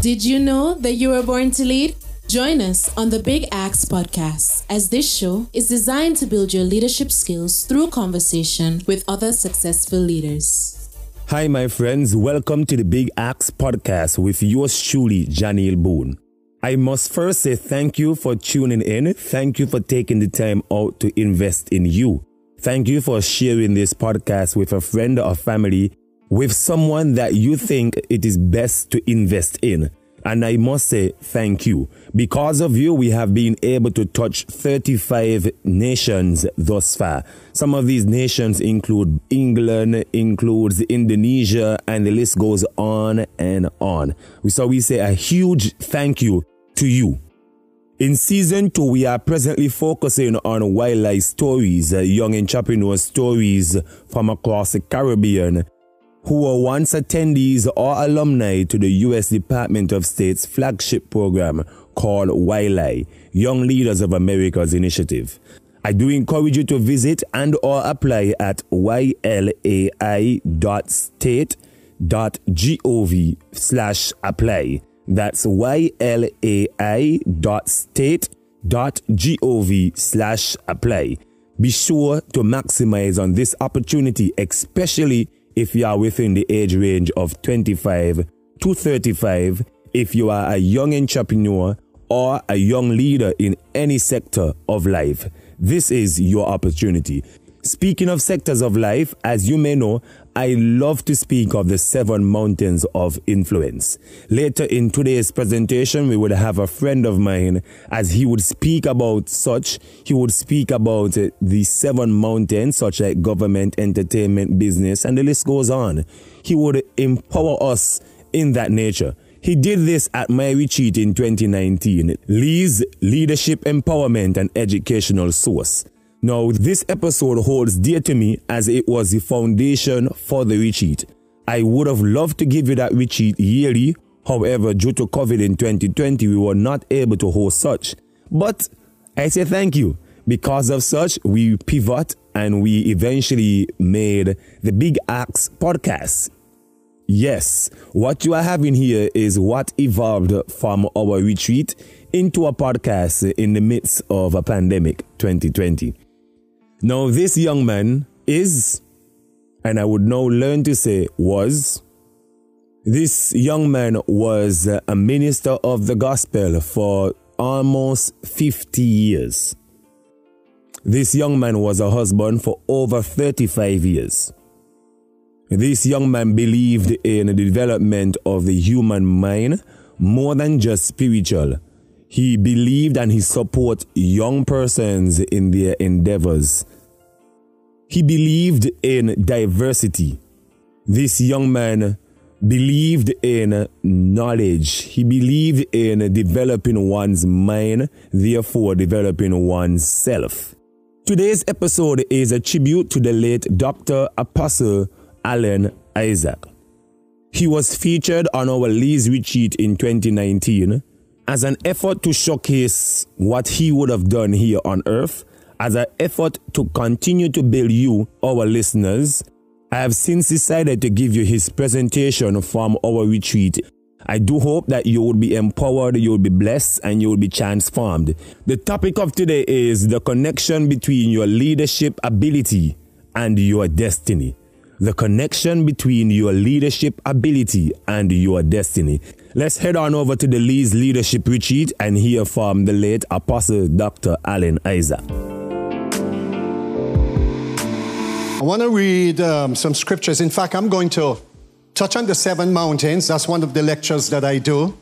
Did you know that you were born to lead? Join us on the Big Axe podcast, as this show is designed to build your leadership skills through conversation with other successful leaders. Hi, my friends. Welcome to the Big Axe podcast with yours truly, Janeel Boon. I must first say thank you for tuning in. Thank you for taking the time out to invest in you. Thank you for sharing this podcast with a friend or family, with someone that you think it is best to invest in. And I must say thank you. Because of you, we have been able to touch 35 nations thus far. Some of these nations include England, includes Indonesia, and the list goes on and on. So we say a huge thank you to you. In season two, we are presently focusing on wildlife stories, uh, young entrepreneur stories from across the Caribbean who were once attendees or alumni to the U.S. Department of State's flagship program called YLAI, Young Leaders of America's Initiative. I do encourage you to visit and or apply at ylai.state.gov slash apply. That's ylai.state.gov slash apply. Be sure to maximize on this opportunity, especially if you are within the age range of 25 to 35, if you are a young entrepreneur or a young leader in any sector of life, this is your opportunity. Speaking of sectors of life, as you may know, I love to speak of the seven mountains of influence. Later in today's presentation, we would have a friend of mine as he would speak about such. He would speak about uh, the seven mountains, such as government, entertainment, business, and the list goes on. He would empower us in that nature. He did this at my retreat in 2019, LEES Leadership Empowerment and Educational Source. Now, this episode holds dear to me as it was the foundation for the retreat. I would have loved to give you that retreat yearly. However, due to COVID in 2020, we were not able to host such. But I say thank you. Because of such, we pivot and we eventually made the Big Axe podcast. Yes, what you are having here is what evolved from our retreat into a podcast in the midst of a pandemic 2020. Now, this young man is, and I would now learn to say was, this young man was a minister of the gospel for almost 50 years. This young man was a husband for over 35 years. This young man believed in the development of the human mind more than just spiritual. He believed and he support young persons in their endeavors. He believed in diversity. This young man believed in knowledge. He believed in developing one's mind, therefore developing one's self. Today's episode is a tribute to the late Dr. Apostle Allan Isaac. He was featured on our LEES retreat in 2019 as an effort to showcase what he would have done here on earth, as an effort to continue to build you, our listeners, I have since decided to give you his presentation from our retreat. I do hope that you will be empowered, you will be blessed, and you will be transformed. The topic of today is the connection between your leadership ability and your destiny the connection between your leadership ability and your destiny. Let's head on over to the LEES Leadership Retreat and hear from the late Apostle Dr. Allan Isaac. I want to read um, some scriptures. In fact, I'm going to touch on the seven mountains. That's one of the lectures that I do.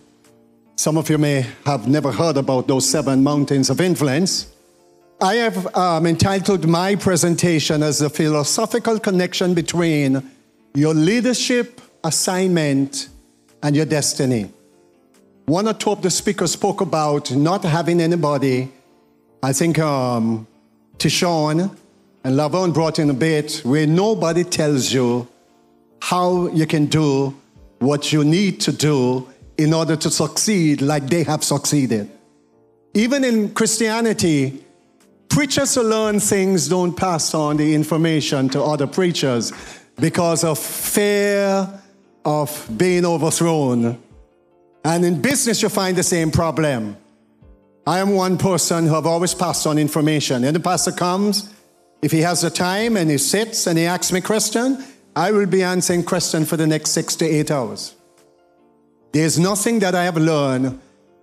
Some of you may have never heard about those seven mountains of influence. I have um, entitled my presentation as the philosophical connection between your leadership assignment and your destiny. One or two of the speakers spoke about not having anybody. I think um, Tishon and Lavon brought in a bit where nobody tells you how you can do what you need to do in order to succeed like they have succeeded. Even in Christianity, Preachers who learn things don't pass on the information to other preachers because of fear of being overthrown. And in business, you find the same problem. I am one person who have always passed on information. And the pastor comes, if he has the time and he sits and he asks me a question, I will be answering question for the next six to eight hours. There's nothing that I have learned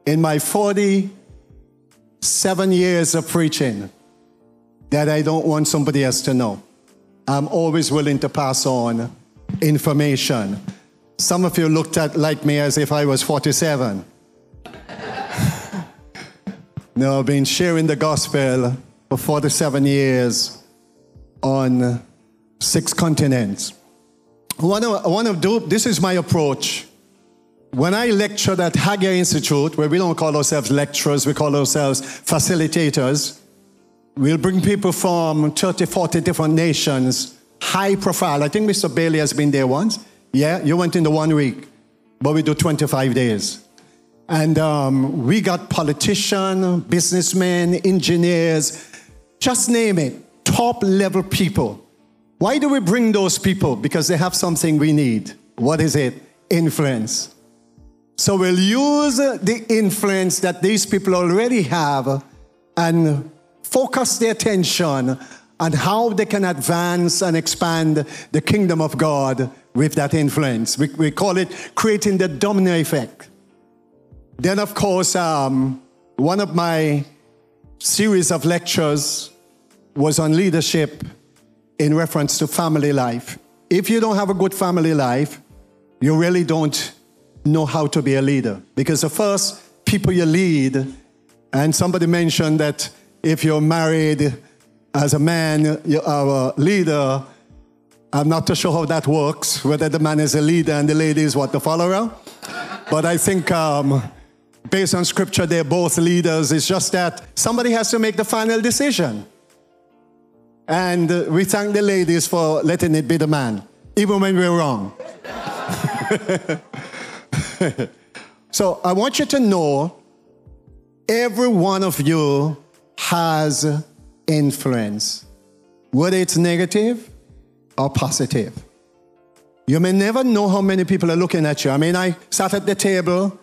in my 47 years of preaching that I don't want somebody else to know. I'm always willing to pass on information. Some of you looked at like me as if I was 47. no, I've been sharing the gospel for 47 years on six continents. Want to, I want do, this is my approach. When I lectured at Haggai Institute, where we don't call ourselves lecturers, we call ourselves facilitators, we'll bring people from 30, 40 different nations, high profile. I think Mr. Bailey has been there once. Yeah, you went in the one week, but we do 25 days. And um, we got politicians, businessmen, engineers, just name it, top level people. Why do we bring those people? Because they have something we need. What is it? Influence. So we'll use the influence that these people already have and focus their attention on how they can advance and expand the kingdom of God with that influence. We, we call it creating the domino effect. Then, of course, um, one of my series of lectures was on leadership in reference to family life. If you don't have a good family life, you really don't know how to be a leader. Because the first people you lead, and somebody mentioned that if you're married as a man, you are a leader, I'm not too sure how that works, whether the man is a leader and the lady is what, the follower. but I think um, based on scripture, they're both leaders. It's just that somebody has to make the final decision. And we thank the ladies for letting it be the man, even when we're wrong. so I want you to know every one of you has influence, whether it's negative or positive. You may never know how many people are looking at you. I mean, I sat at the table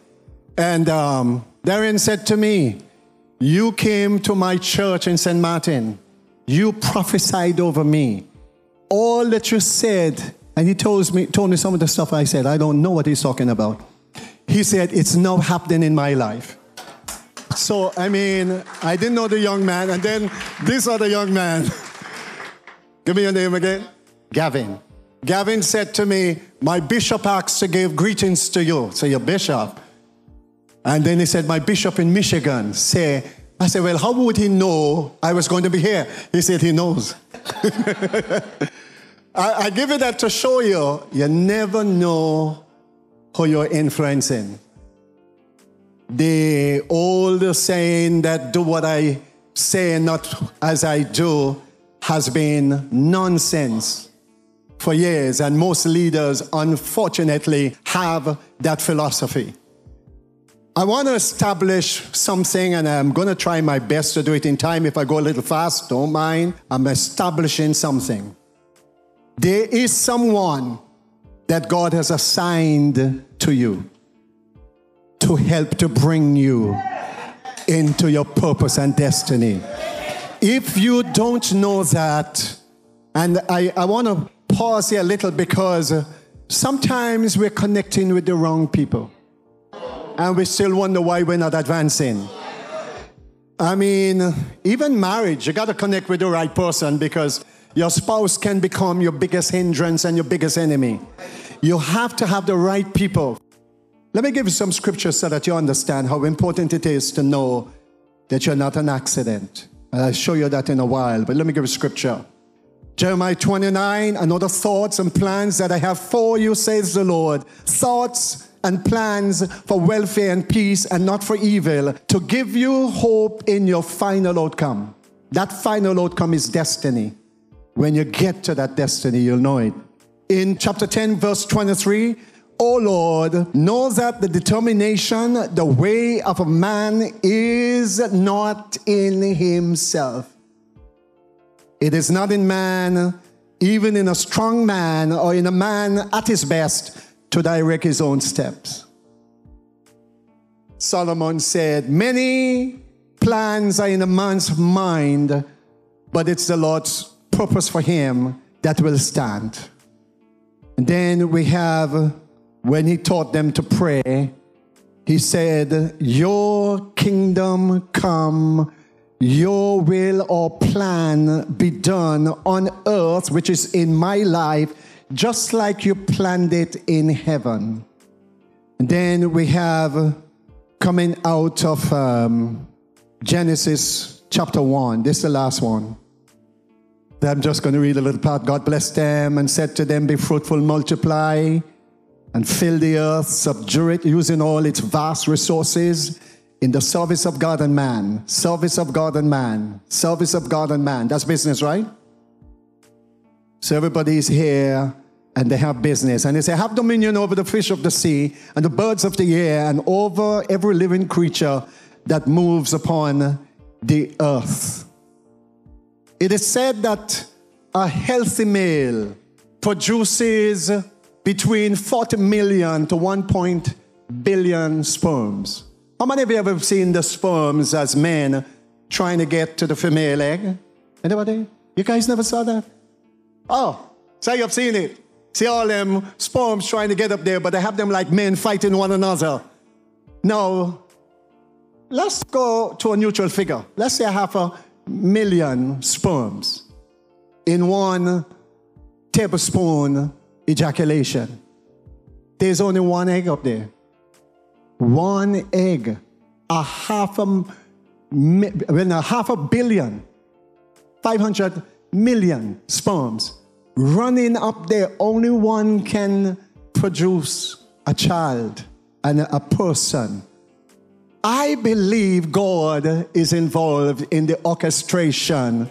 and um, Darren said to me, You came to my church in St. Martin. You prophesied over me. All that you said, and he told me, told me some of the stuff I said. I don't know what he's talking about. He said, It's now happening in my life. So, I mean, I didn't know the young man, and then this other young man. Give me your name again. Gavin. Gavin said to me, My bishop asked to give greetings to you. So, your bishop. And then he said, My bishop in Michigan. Say, I said, Well, how would he know I was going to be here? He said, He knows. I, I give you that to show you, you never know who you're influencing. The old saying that do what I say not as I do has been nonsense for years, and most leaders, unfortunately, have that philosophy. I want to establish something, and I'm going to try my best to do it in time. If I go a little fast, don't mind. I'm establishing something. There is someone that God has assigned to you to help to bring you into your purpose and destiny. If you don't know that, and I, I want to pause here a little because sometimes we're connecting with the wrong people and we still wonder why we're not advancing. I mean, even marriage, you got to connect with the right person because your spouse can become your biggest hindrance and your biggest enemy. You have to have the right people. Let me give you some scriptures so that you understand how important it is to know that you're not an accident. I'll show you that in a while, but let me give you scripture. Jeremiah 29, another thoughts and plans that I have for you, says the Lord. Thoughts and plans for welfare and peace and not for evil, to give you hope in your final outcome. That final outcome is destiny. When you get to that destiny, you'll know it. In chapter 10, verse 23, O Lord, know that the determination, the way of a man is not in himself. It is not in man, even in a strong man or in a man at his best, to direct his own steps. Solomon said, Many plans are in a man's mind, but it's the Lord's purpose for him that will stand. And then we have when he taught them to pray, he said, Your kingdom come, your will or plan be done on earth, which is in my life, just like you planned it in heaven. And then we have coming out of um, Genesis chapter 1. This is the last one. I'm just going to read a little part. God blessed them and said to them, Be fruitful, multiply and fill the earth, subdue it, using all its vast resources in the service of God and man. Service of God and man. Service of God and man. That's business, right? So everybody's here and they have business. And they say, Have dominion over the fish of the sea and the birds of the air and over every living creature that moves upon the earth. It is said that a healthy male produces between 40 million to 1. 1 point billion sperms. How many of you have ever seen the sperms as men trying to get to the female egg? Anybody? You guys never saw that? Oh, say you've seen it. See all them sperms trying to get up there, but they have them like men fighting one another. Now, let's go to a neutral figure. Let's say have a million sperms in one tablespoon ejaculation. There's only one egg up there. One egg. A half a, well, a half a billion, 500 million sperms running up there. Only one can produce a child and a person. I believe God is involved in the orchestration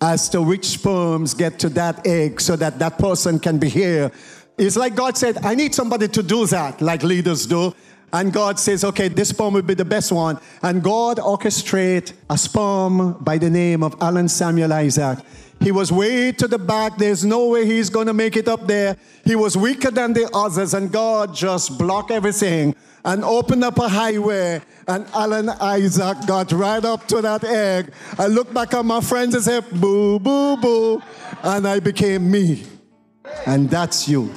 as to which sperms get to that egg so that that person can be here. It's like God said, I need somebody to do that, like leaders do. And God says, okay, this sperm will be the best one. And God orchestrate a sperm by the name of Allan Samuel Isaac. He was way to the back. There's no way he's going to make it up there. He was weaker than the others, and God just blocked everything and opened up a highway. And Allan Isaac got right up to that egg. I looked back at my friends and said, boo, boo, boo. And I became me. And that's you.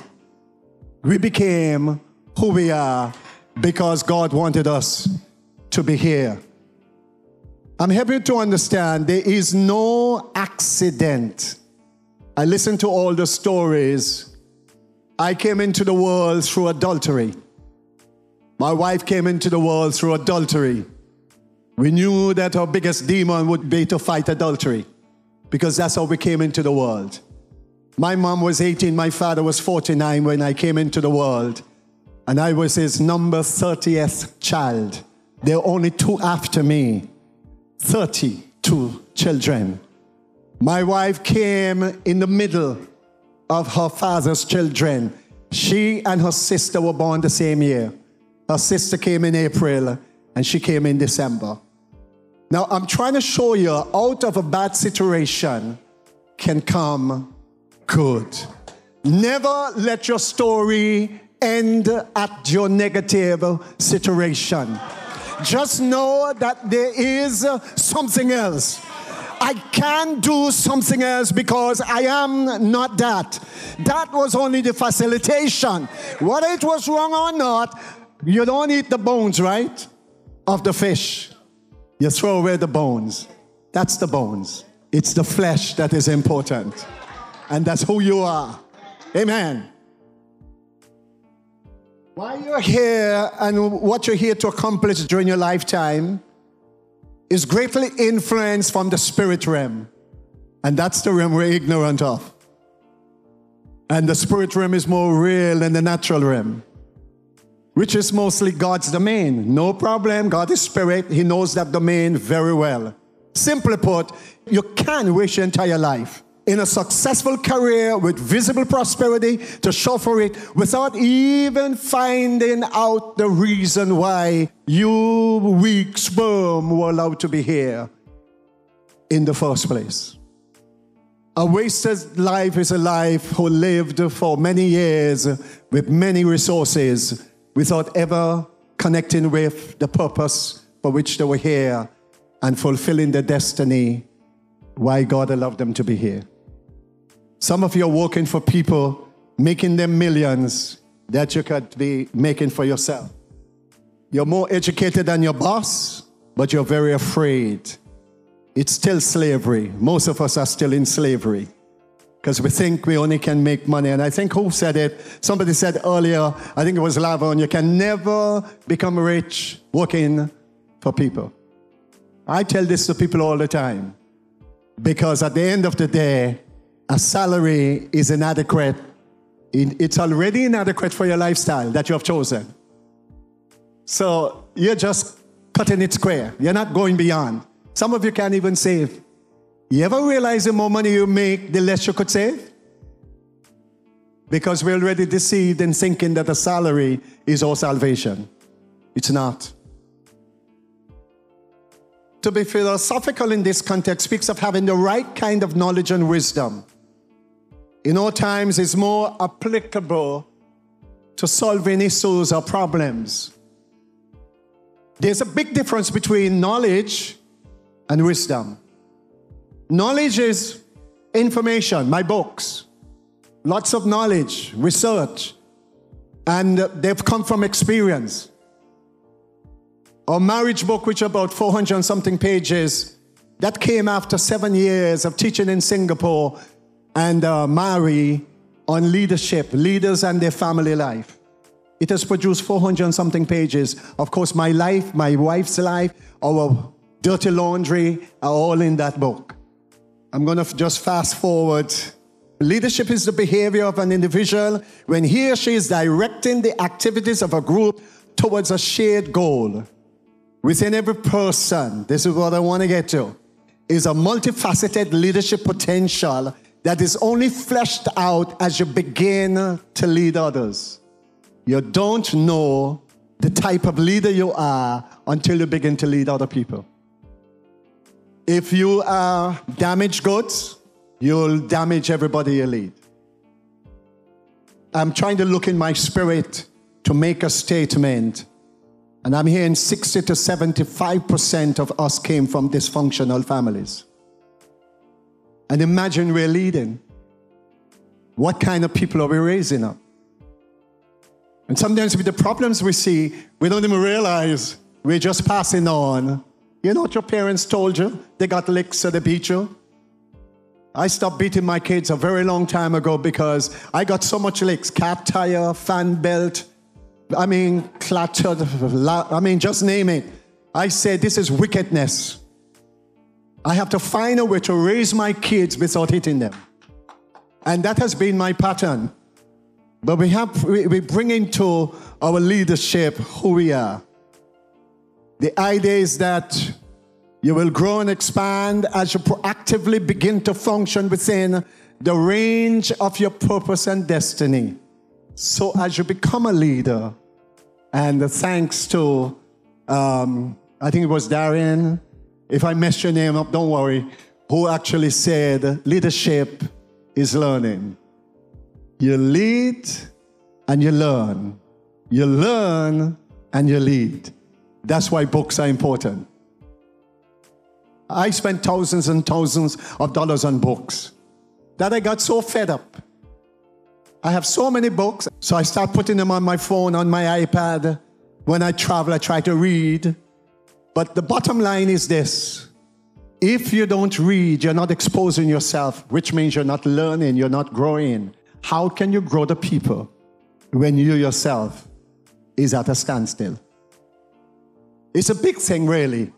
We became who we are because God wanted us to be here. I'm happy to understand there is no accident. I listened to all the stories. I came into the world through adultery. My wife came into the world through adultery. We knew that our biggest demon would be to fight adultery because that's how we came into the world. My mom was 18, my father was 49 when I came into the world, and I was his number 30th child. There are only two after me 32 children. My wife came in the middle of her father's children. She and her sister were born the same year. Her sister came in April and she came in December. Now, I'm trying to show you out of a bad situation can come good. Never let your story end at your negative situation. Just know that there is uh, something else. I can do something else because I am not that. That was only the facilitation. Whether it was wrong or not, you don't eat the bones, right? Of the fish. You throw away the bones. That's the bones. It's the flesh that is important. And that's who you are. Amen. Why you're here and what you're here to accomplish during your lifetime is greatly influenced from the spirit realm. And that's the realm we're ignorant of. And the spirit realm is more real than the natural realm which is mostly God's domain. No problem. God is spirit. He knows that domain very well. Simply put, you can wish your entire life in a successful career with visible prosperity to show for it without even finding out the reason why you weak sperm were allowed to be here in the first place. A wasted life is a life who lived for many years with many resources without ever connecting with the purpose for which they were here and fulfilling their destiny why God allowed them to be here. Some of you are working for people, making them millions that you could be making for yourself. You're more educated than your boss, but you're very afraid. It's still slavery. Most of us are still in slavery because we think we only can make money. And I think who said it? Somebody said earlier, I think it was Lavon, you can never become rich working for people. I tell this to people all the time because at the end of the day, a salary is inadequate. It's already inadequate for your lifestyle that you have chosen. So you're just cutting it square. You're not going beyond. Some of you can't even save. You ever realize the more money you make, the less you could save? Because we're already deceived in thinking that a salary is our salvation. It's not. To be philosophical in this context speaks of having the right kind of knowledge and wisdom. In all times, is more applicable to solving issues or problems. There's a big difference between knowledge and wisdom. Knowledge is information, my books, lots of knowledge, research, and they've come from experience. Our marriage book, which about 400 and something pages, that came after seven years of teaching in Singapore and uh, Mari on leadership, leaders and their family life. It has produced 400 and something pages. Of course, my life, my wife's life, our dirty laundry are all in that book. I'm going to just fast forward. Leadership is the behavior of an individual when he or she is directing the activities of a group towards a shared goal. Within every person, this is what I want to get to, is a multifaceted leadership potential that is only fleshed out as you begin to lead others. You don't know the type of leader you are until you begin to lead other people. If you are damaged goods, you'll damage everybody you lead. I'm trying to look in my spirit to make a statement. And I'm hearing 60 to 75% of us came from dysfunctional families. And imagine we're leading. What kind of people are we raising up? And sometimes with the problems we see, we don't even realize we're just passing on you know what your parents told you? They got licks so they beat you. I stopped beating my kids a very long time ago because I got so much licks cap tire, fan belt, I mean, clattered, I mean, just name it. I said, This is wickedness. I have to find a way to raise my kids without hitting them. And that has been my pattern. But we have we, bring into our leadership who we are. The idea is that you will grow and expand as you proactively begin to function within the range of your purpose and destiny. So, as you become a leader, and thanks to, um, I think it was Darian, if I mess your name up, don't worry, who actually said leadership is learning. You lead and you learn. You learn and you lead. That's why books are important. I spent thousands and thousands of dollars on books that I got so fed up. I have so many books, so I start putting them on my phone, on my iPad. When I travel, I try to read. But the bottom line is this if you don't read, you're not exposing yourself, which means you're not learning, you're not growing. How can you grow the people when you yourself is at a standstill? It's a big thing, really.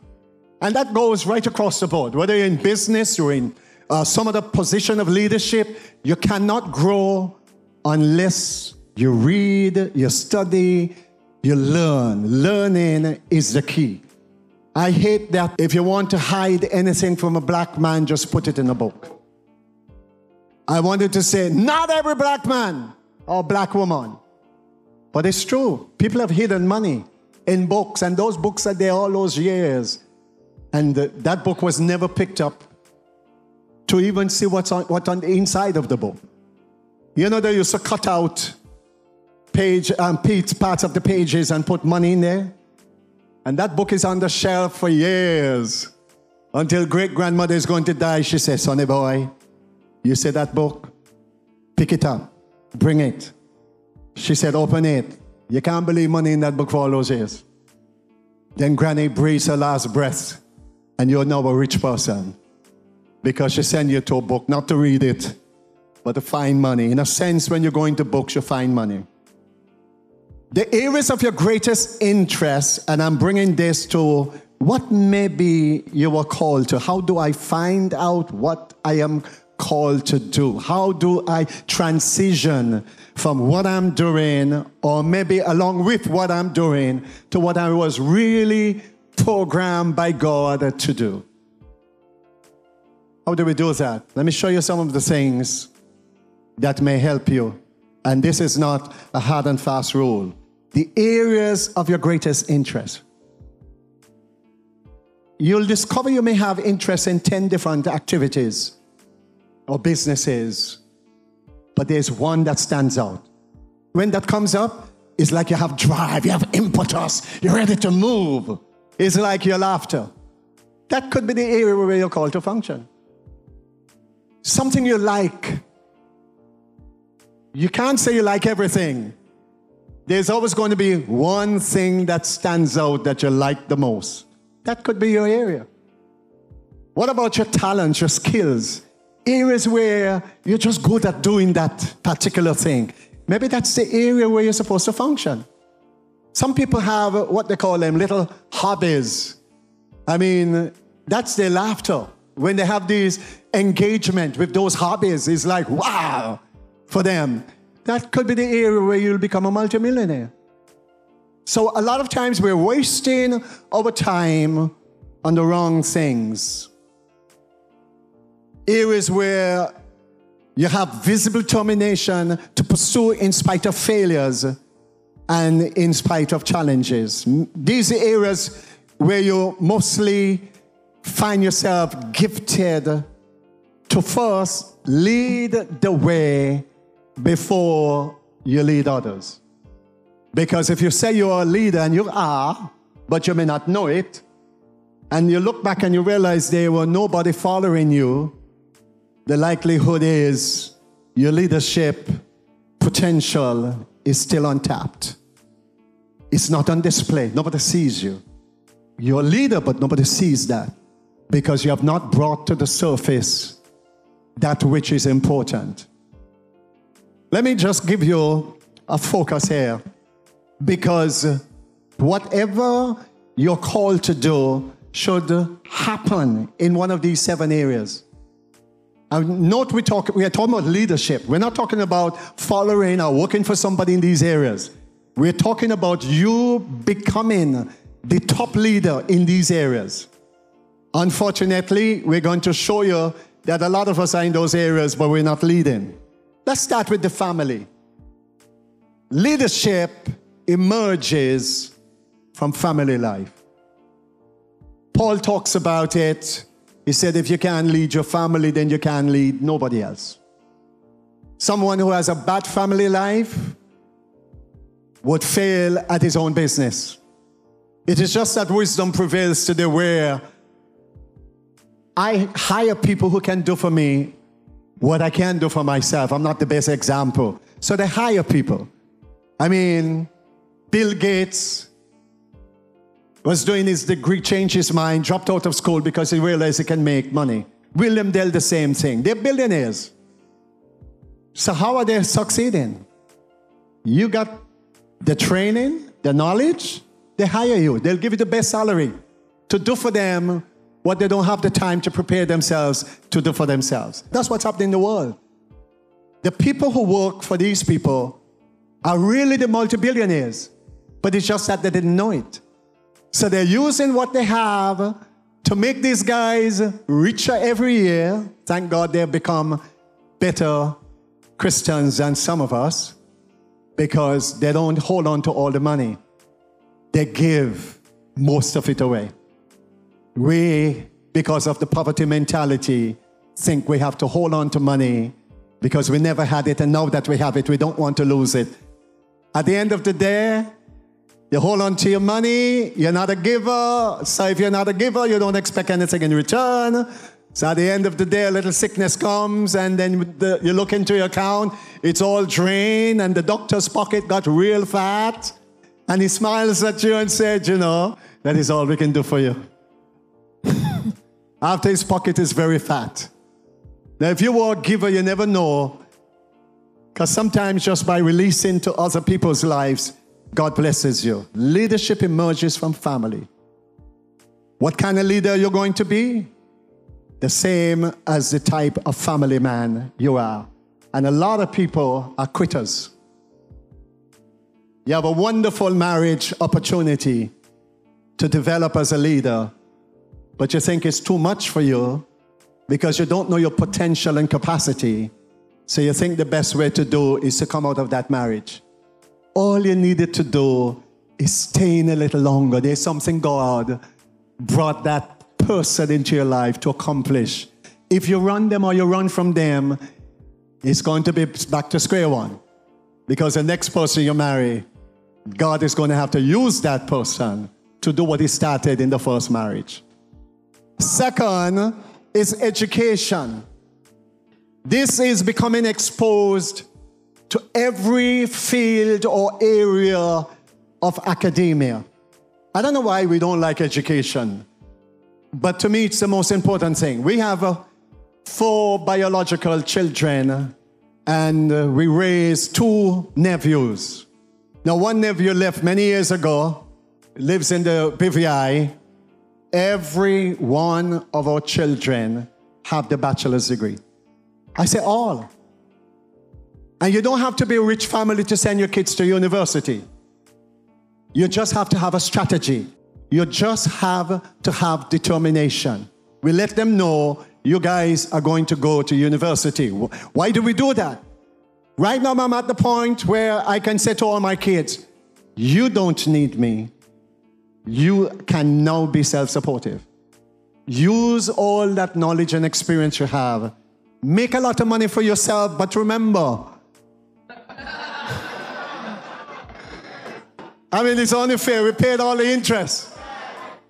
And that goes right across the board. Whether you're in business or in uh, some other position of leadership, you cannot grow unless you read, you study, you learn. Learning is the key. I hate that if you want to hide anything from a black man, just put it in a book. I wanted to say, not every black man or black woman. But it's true. People have hidden money in books, and those books are there all those years. And that book was never picked up to even see what's on, what on the inside of the book. You know, they used to cut out page, um, parts of the pages and put money in there. And that book is on the shelf for years until great grandmother is going to die. She says, Sonny boy, you see that book? Pick it up, bring it. She said, Open it. You can't believe money in that book for all those years. Then Granny breathes her last breath, and you're now a rich person because she sent you to a book not to read it, but to find money. In a sense, when you're going to books, you find money. The areas of your greatest interest, and I'm bringing this to what maybe you were called to. How do I find out what I am called to do? How do I transition from what I'm doing, or maybe along with what I'm doing, to what I was really programmed by God to do? How do we do that? Let me show you some of the things that may help you. And this is not a hard and fast rule. The areas of your greatest interest. You'll discover you may have interest in 10 different activities or businesses, but there's one that stands out. When that comes up, it's like you have drive, you have impetus, you're ready to move. It's like your laughter. That could be the area where you're called to function. Something you like. You can't say you like everything. There's always going to be one thing that stands out that you like the most. That could be your area. What about your talents, your skills? areas where you're just good at doing that particular thing. Maybe that's the area where you're supposed to function. Some people have what they call them little hobbies. I mean, that's their laughter. When they have these engagement with those hobbies, it's like, wow, for them. That could be the area where you'll become a multimillionaire. So a lot of times we're wasting our time on the wrong things areas where you have visible determination to pursue in spite of failures and in spite of challenges. These are areas where you mostly find yourself gifted to first lead the way before you lead others. Because if you say you're a leader and you are, but you may not know it, and you look back and you realize there were nobody following you, the likelihood is your leadership potential is still untapped. It's not on display. Nobody sees you. You're a leader, but nobody sees that because you have not brought to the surface that which is important. Let me just give you a focus here because whatever you're called to do should happen in one of these seven areas. And note we talk, we are talking about leadership. We're not talking about following or working for somebody in these areas. We're talking about you becoming the top leader in these areas. Unfortunately, we're going to show you that a lot of us are in those areas, but we're not leading. Let's start with the family. Leadership emerges from family life. Paul talks about it he said, if you can't lead your family, then you can't lead nobody else. Someone who has a bad family life would fail at his own business. It is just that wisdom prevails today where I hire people who can do for me what I can't do for myself. I'm not the best example. So they hire people. I mean, Bill Gates, was doing his degree, changed his mind, dropped out of school because he realized he can make money. William Dell, the same thing. They're billionaires. So, how are they succeeding? You got the training, the knowledge, they hire you. They'll give you the best salary to do for them what they don't have the time to prepare themselves to do for themselves. That's what's happening in the world. The people who work for these people are really the multi billionaires, but it's just that they didn't know it. So they're using what they have to make these guys richer every year. Thank God they've become better Christians than some of us because they don't hold on to all the money. They give most of it away. We, because of the poverty mentality, think we have to hold on to money because we never had it, and now that we have it, we don't want to lose it. At the end of the day, you hold on to your money, you're not a giver. So if you're not a giver, you don't expect anything in return. So at the end of the day, a little sickness comes, and then the, you look into your account, it's all drained, and the doctor's pocket got real fat. And he smiles at you and said, You know, that is all we can do for you. After his pocket is very fat. Now, if you are a giver, you never know. Because sometimes just by releasing to other people's lives, God blesses you. Leadership emerges from family. What kind of leader you're going to be? The same as the type of family man you are. And a lot of people are quitters. You have a wonderful marriage opportunity to develop as a leader, but you think it's too much for you because you don't know your potential and capacity. So you think the best way to do is to come out of that marriage. All you needed to do is stay in a little longer. There's something God brought that person into your life to accomplish. If you run them or you run from them, it's going to be back to square one. Because the next person you marry, God is going to have to use that person to do what he started in the first marriage. Second is education. This is becoming exposed to every field or area of academia. I don't know why we don't like education, but to me, it's the most important thing. We have uh, four biological children, and uh, we raised two nephews. Now, one nephew left many years ago, lives in the BVI. Every one of our children have the bachelor's degree. I say all. And you don't have to be a rich family to send your kids to university. You just have to have a strategy. You just have to have determination. We let them know you guys are going to go to university. Why do we do that? Right now, I'm at the point where I can say to all my kids, You don't need me. You can now be self supportive. Use all that knowledge and experience you have. Make a lot of money for yourself, but remember, I mean, it's only fair. We paid all the interest.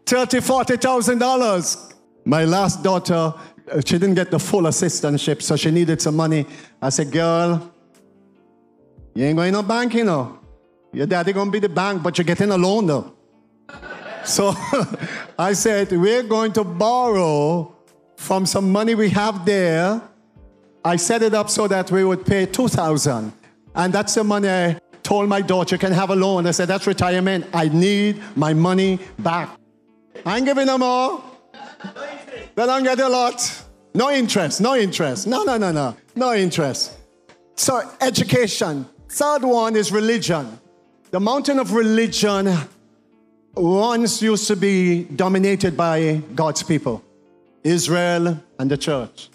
Thirty, forty thousand dollars. My last daughter, uh, she didn't get the full assistantship, so she needed some money. I said, girl, you ain't going to no bank, you know. Your daddy gonna be the bank, but you're getting a loan though. So I said, we're going to borrow from some money we have there. I set it up so that we would pay 2000 and that's the money I told my daughter, can have a loan. I said, that's retirement. I need my money back. I ain't giving them all. They don't get a lot. No interest, no interest. No, no, no, no. No interest. So, education. Third one is religion. The mountain of religion once used to be dominated by God's people, Israel and the church.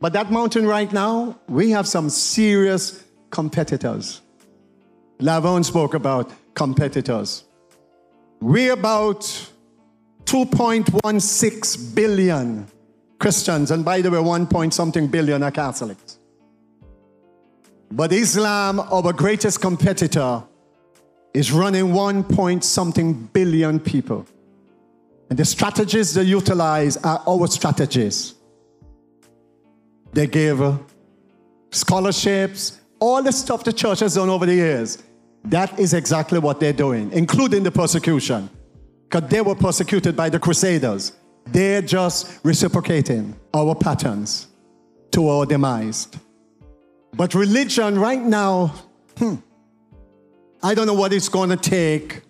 But that mountain right now, we have some serious competitors. Lavon spoke about competitors. We're about 2.16 billion Christians, and by the way, 1 point something billion are Catholics. But Islam, our greatest competitor, is running 1 point something billion people. And the strategies they utilize are our strategies. They give scholarships, all the stuff the church has done over the years. That is exactly what they're doing, including the persecution. Because they were persecuted by the Crusaders. They're just reciprocating our patterns to our demise. But religion, right now, hmm, I don't know what it's going to take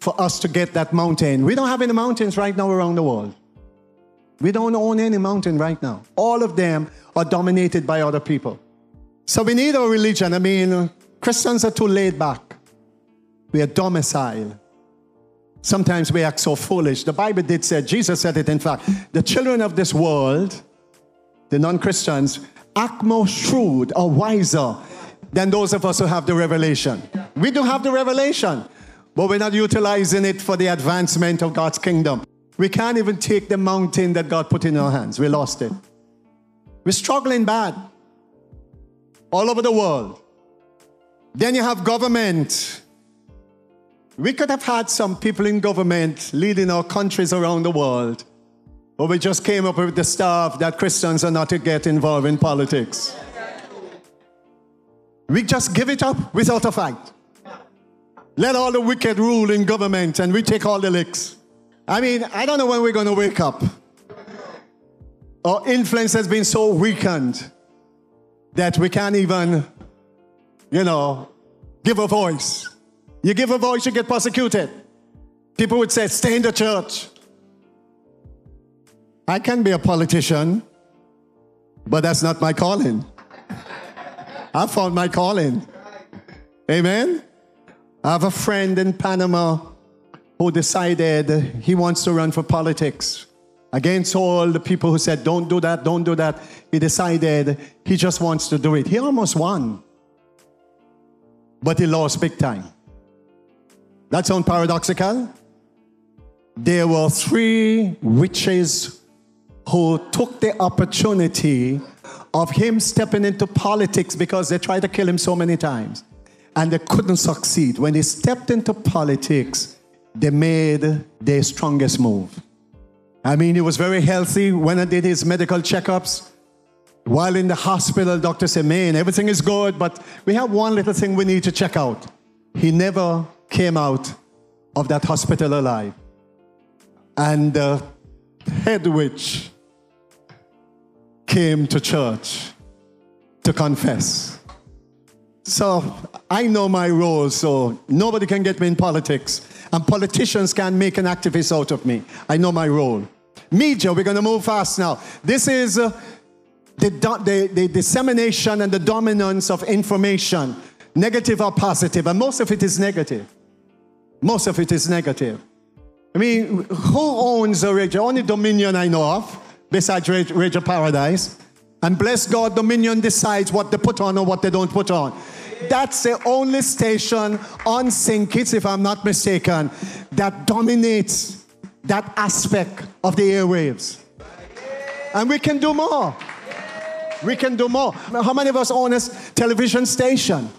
for us to get that mountain. We don't have any mountains right now around the world. We don't own any mountain right now. All of them are dominated by other people. So we need a religion. I mean, Christians are too laid back. We are domicile. Sometimes we act so foolish. The Bible did say, Jesus said it in fact, the children of this world, the non Christians, act more shrewd or wiser than those of us who have the revelation. We do have the revelation, but we're not utilizing it for the advancement of God's kingdom. We can't even take the mountain that God put in our hands. We lost it. We're struggling bad all over the world. Then you have government. We could have had some people in government leading our countries around the world, but we just came up with the stuff that Christians are not to get involved in politics. We just give it up without a fight. Let all the wicked rule in government and we take all the licks. I mean, I don't know when we're going to wake up. Our influence has been so weakened that we can't even, you know, give a voice. You give a voice, you get persecuted. People would say, stay in the church. I can be a politician, but that's not my calling. I found my calling. Amen. I have a friend in Panama who decided he wants to run for politics. Against all the people who said, don't do that, don't do that, he decided he just wants to do it. He almost won, but he lost big time. That sounds paradoxical. There were three witches who took the opportunity of him stepping into politics because they tried to kill him so many times and they couldn't succeed. When he stepped into politics, they made their strongest move. I mean, he was very healthy when I did his medical checkups. While in the hospital, doctor said, Man, everything is good, but we have one little thing we need to check out. He never came out of that hospital alive. And the head witch came to church to confess. So I know my role, so nobody can get me in politics, and politicians can't make an activist out of me. I know my role. Media, we're going to move fast now. This is uh, the, the, the dissemination and the dominance of information, negative or positive, and most of it is negative. Most of it is negative. I mean, who owns a radio? Only Dominion I know of, besides Radio Paradise. And bless God, Dominion decides what they put on or what they don't put on. That's the only station on St. Kitts, if I'm not mistaken, that dominates that aspect of the airwaves. And we can do more. We can do more. How many of us own a television station?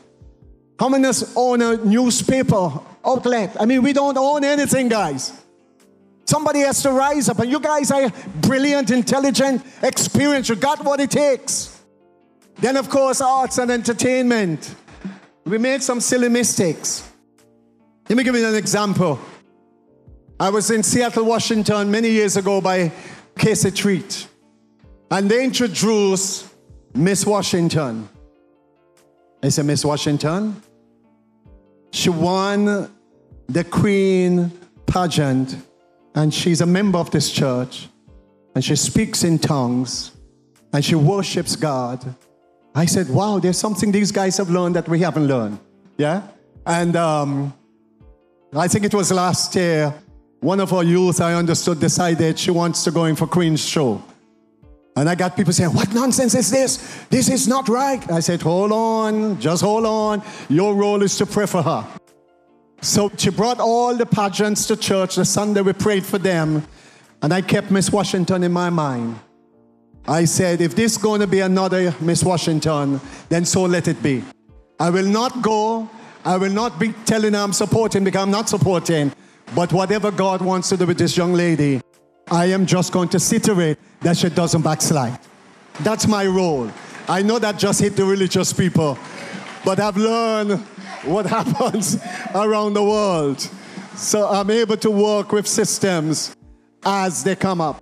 How many of us own a newspaper outlet? I mean, we don't own anything, guys. Somebody has to rise up, and you guys are brilliant, intelligent, experienced. You got what it takes. Then, of course, arts and entertainment. We made some silly mistakes. Let me give you an example. I was in Seattle, Washington many years ago by Casey Treat, and they introduced Miss Washington. I said, Miss Washington? She won the Queen pageant and she's a member of this church, and she speaks in tongues, and she worships God. I said, wow, there's something these guys have learned that we haven't learned. Yeah? And um, I think it was last year, one of our youth, I understood, decided she wants to go in for Queen's show. And I got people saying, What nonsense is this? This is not right. I said, Hold on, just hold on. Your role is to pray for her. So she brought all the pageants to church. The Sunday we prayed for them. And I kept Miss Washington in my mind. I said, if this is going to be another Miss Washington, then so let it be. I will not go. I will not be telling her I'm supporting because I'm not supporting. But whatever God wants to do with this young lady, I am just going to sit it that she doesn't backslide. That's my role. I know that just hit the religious people, but I've learned what happens around the world. So I'm able to work with systems as they come up.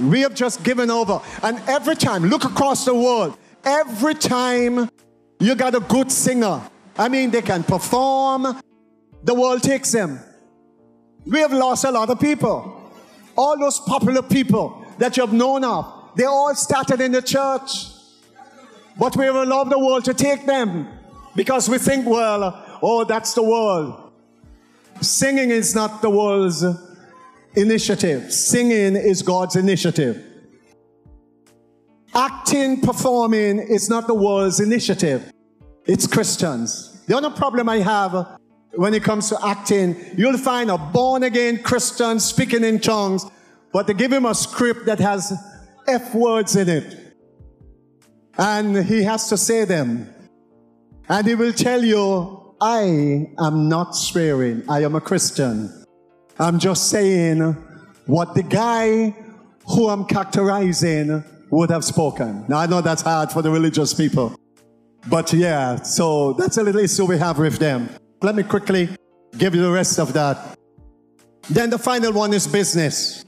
We have just given over. And every time, look across the world, every time you got a good singer, I mean, they can perform, the world takes them. We have lost a lot of people. All those popular people that you have known of, they all started in the church. But we have allowed the world to take them because we think, well, oh, that's the world. Singing is not the world's initiative, singing is God's initiative. Acting, performing is not the world's initiative, it's Christians. The only problem I have when it comes to acting, you'll find a born again Christian speaking in tongues, but they give him a script that has F words in it. And he has to say them. And he will tell you, I am not swearing. I am a Christian. I'm just saying what the guy who I'm characterizing would have spoken. Now, I know that's hard for the religious people. But yeah, so that's a little issue we have with them. Let me quickly give you the rest of that. Then the final one is business,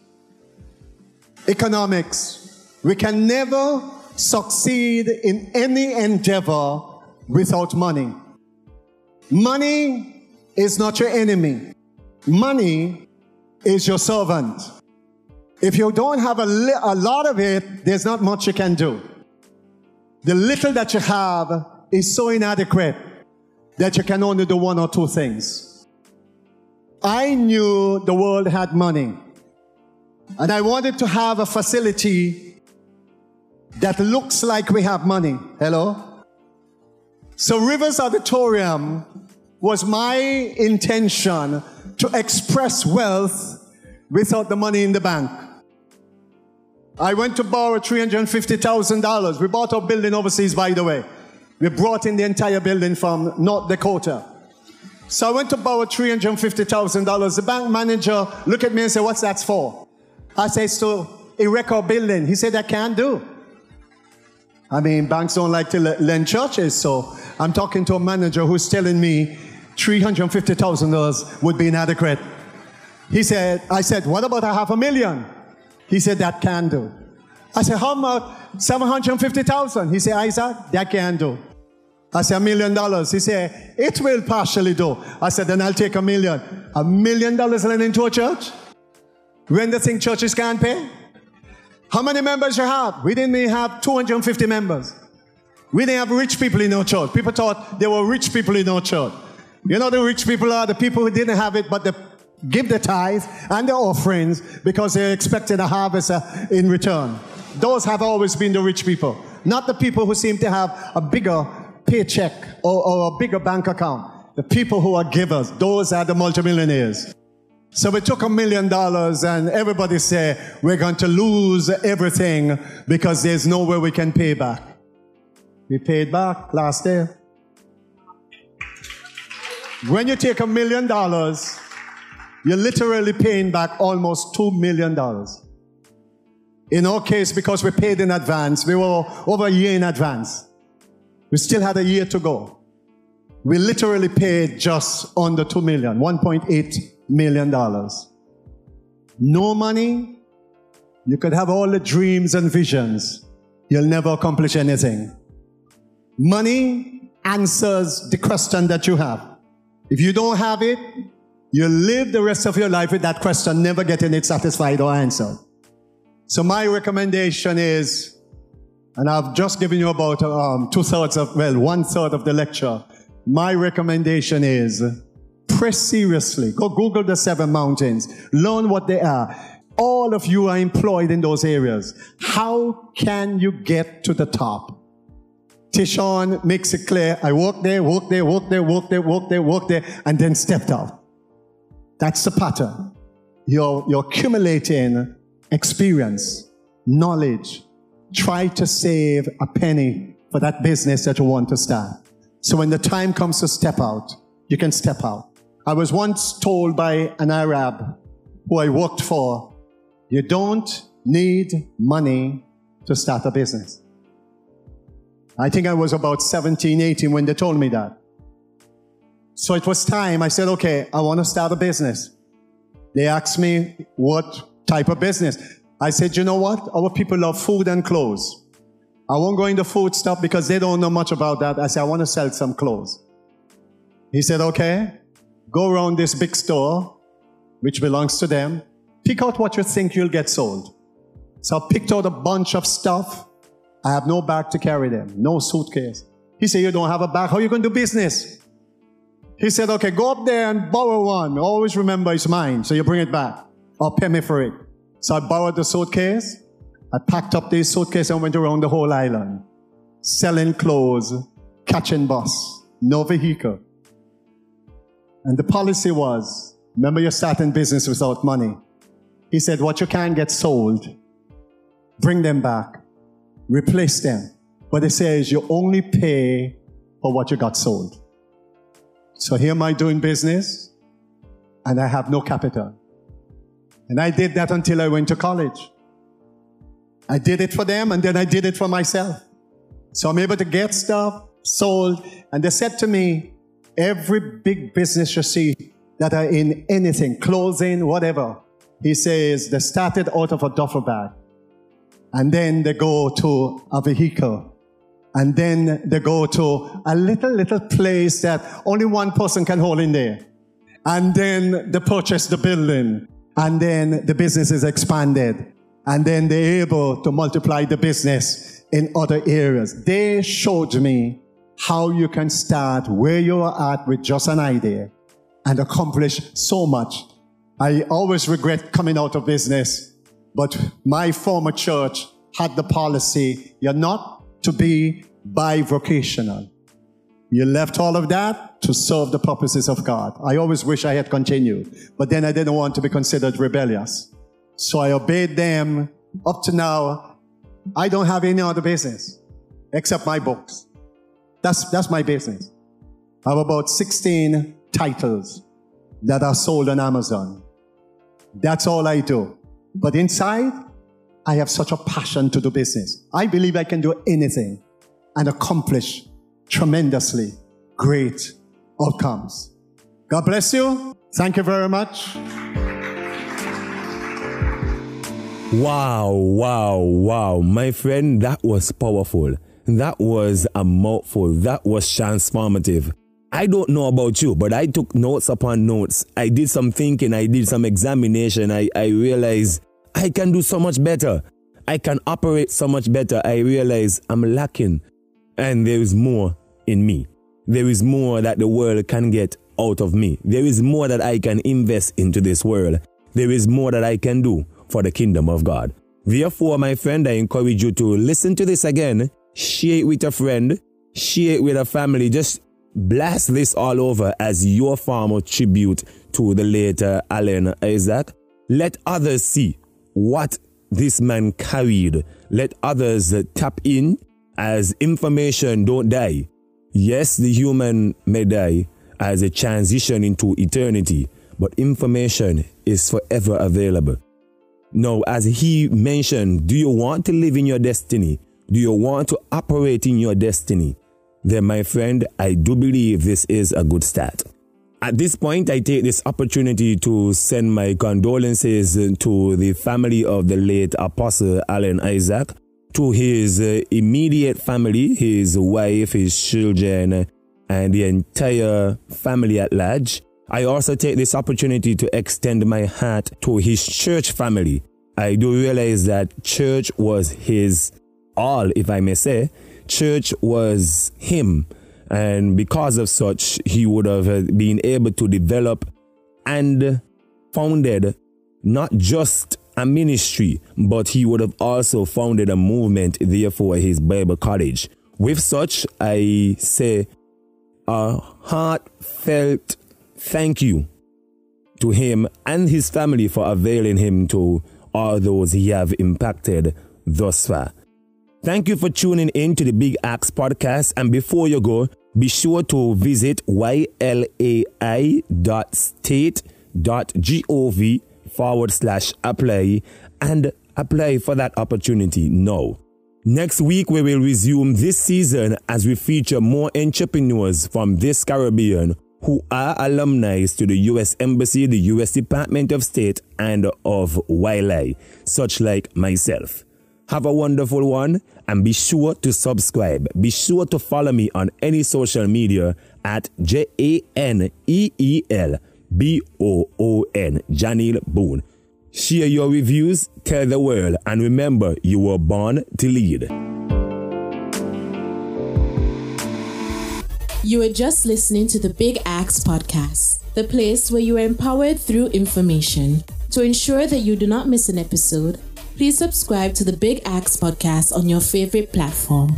economics. We can never succeed in any endeavor without money. Money is not your enemy. Money is your servant. If you don't have a, li- a lot of it, there's not much you can do. The little that you have is so inadequate that you can only do one or two things. I knew the world had money, and I wanted to have a facility that looks like we have money. Hello? So, Rivers Auditorium was my intention to express wealth without the money in the bank. I went to borrow $350,000. We bought our building overseas, by the way. We brought in the entire building from North Dakota. So I went to borrow $350,000. The bank manager looked at me and said, What's that for? I said, It's to erect our building. He said, I can't do. I mean, banks don't like to lend churches, so I'm talking to a manager who's telling me $350,000 would be inadequate. He said, I said, what about a half a million? He said, that can do. I said, how about 750,000? He said, Isaac, that can do. I said, a million dollars. He said, it will partially do. I said, then I'll take a million. A million dollars lending to a church? When the thing churches can't pay? How many members you have? We didn't have 250 members. We didn't have rich people in our church. People thought there were rich people in our church. You know, the rich people are the people who didn't have it, but they give the tithe and the offerings because they expected a harvest in return. Those have always been the rich people, not the people who seem to have a bigger paycheck or, or a bigger bank account. The people who are givers, those are the multimillionaires. So we took a million dollars and everybody said, we're going to lose everything because there's no way we can pay back. We paid back last year. When you take a million dollars, you're literally paying back almost $2 million. In our case, because we paid in advance, we were over a year in advance. We still had a year to go. We literally paid just under 2 million, 1.8 million dollars. No money, you could have all the dreams and visions. You'll never accomplish anything. Money answers the question that you have. If you don't have it, you live the rest of your life with that question, never getting it satisfied or answered. So my recommendation is, and I've just given you about um, two thirds of, well, one third of the lecture. My recommendation is, press seriously. Go Google the seven mountains. Learn what they are. All of you are employed in those areas. How can you get to the top? Tishon makes it clear. I walked there, walked there, walked there, walked there, walked there, walked there, and then stepped out. That's the pattern. You're, you're accumulating experience, knowledge. Try to save a penny for that business that you want to start. So when the time comes to step out, you can step out. I was once told by an Arab who I worked for, you don't need money to start a business. I think I was about 17, 18 when they told me that. So it was time. I said, okay, I want to start a business. They asked me what type of business. I said, you know what? Our people love food and clothes. I won't go into food stuff because they don't know much about that. I said, I want to sell some clothes. He said, okay, go around this big store, which belongs to them. Pick out what you think you'll get sold. So I picked out a bunch of stuff I have no bag to carry them, no suitcase. He said, You don't have a bag. How are you going to do business? He said, Okay, go up there and borrow one. Always remember it's mine. So you bring it back I'll pay me for it. So I borrowed the suitcase. I packed up this suitcase and went around the whole island, selling clothes, catching bus, no vehicle. And the policy was, remember you're starting business without money. He said, what you can get sold, bring them back replace them. But it says you only pay for what you got sold. So here am I doing business and I have no capital. And I did that until I went to college. I did it for them and then I did it for myself. So I'm able to get stuff sold. And they said to me, every big business you see that are in anything, clothing, whatever, he says they started out of a duffel bag and then they go to a vehicle and then they go to a little, little place that only one person can hold in there. And then they purchase the building and then the business is expanded and then they're able to multiply the business in other areas. They showed me how you can start where you are at with just an idea and accomplish so much. I always regret coming out of business, but my former church had the policy, you're not to be bivocational. You left all of that to serve the purposes of God. I always wish I had continued, but then I didn't want to be considered rebellious. So I obeyed them. Up to now, I don't have any other business except my books. That's, that's my business. I have about 16 titles that are sold on Amazon. That's all I do. But inside, I have such a passion to do business. I believe I can do anything and accomplish tremendously great outcomes. God bless you. Thank you very much. Wow, wow, wow. My friend, that was powerful. That was a mouthful. That was transformative. I don't know about you, but I took notes upon notes. I did some thinking, I did some examination. I, I realized I can do so much better. I can operate so much better. I realize I'm lacking. And there is more in me. There is more that the world can get out of me. There is more that I can invest into this world. There is more that I can do for the kingdom of God. Therefore, my friend, I encourage you to listen to this again, share it with a friend, share it with a family. Just blast this all over as your form tribute to the late Allan Isaac. Let others see what this man carried. Let others tap in as information don't die. Yes, the human may die as a transition into eternity, but information is forever available. Now, as he mentioned, do you want to live in your destiny? Do you want to operate in your destiny? Then, my friend, I do believe this is a good start. At this point, I take this opportunity to send my condolences to the family of the late Apostle Allan Isaac, to his uh, immediate family, his wife, his children, and the entire family at large. I also take this opportunity to extend my heart to his church family. I do realize that church was his all, if I may say. Church was him. And because of such, he would have uh, been able to develop and founded not just a ministry, but he would have also founded a movement, therefore, his Bible college. With such, I say a heartfelt thank you to him and his family for availing him to all those he have impacted thus far. Thank you for tuning in to the Big Axe podcast. And before you go, be sure to visit ylai.state.gov forward slash apply and apply for that opportunity now. Next week, we will resume this season as we feature more entrepreneurs from this Caribbean who are alumni to the U.S. Embassy, the U.S. Department of State, and of YLAI, such like myself. Have a wonderful one and be sure to subscribe. Be sure to follow me on any social media at J A N E E L B O O N, Janeel Boon. Share your reviews, tell the world, and remember you were born to lead. You are just listening to the Big Axe Podcast, the place where you are empowered through information. To ensure that you do not miss an episode, please subscribe to the Big Axe Podcast on your favorite platform.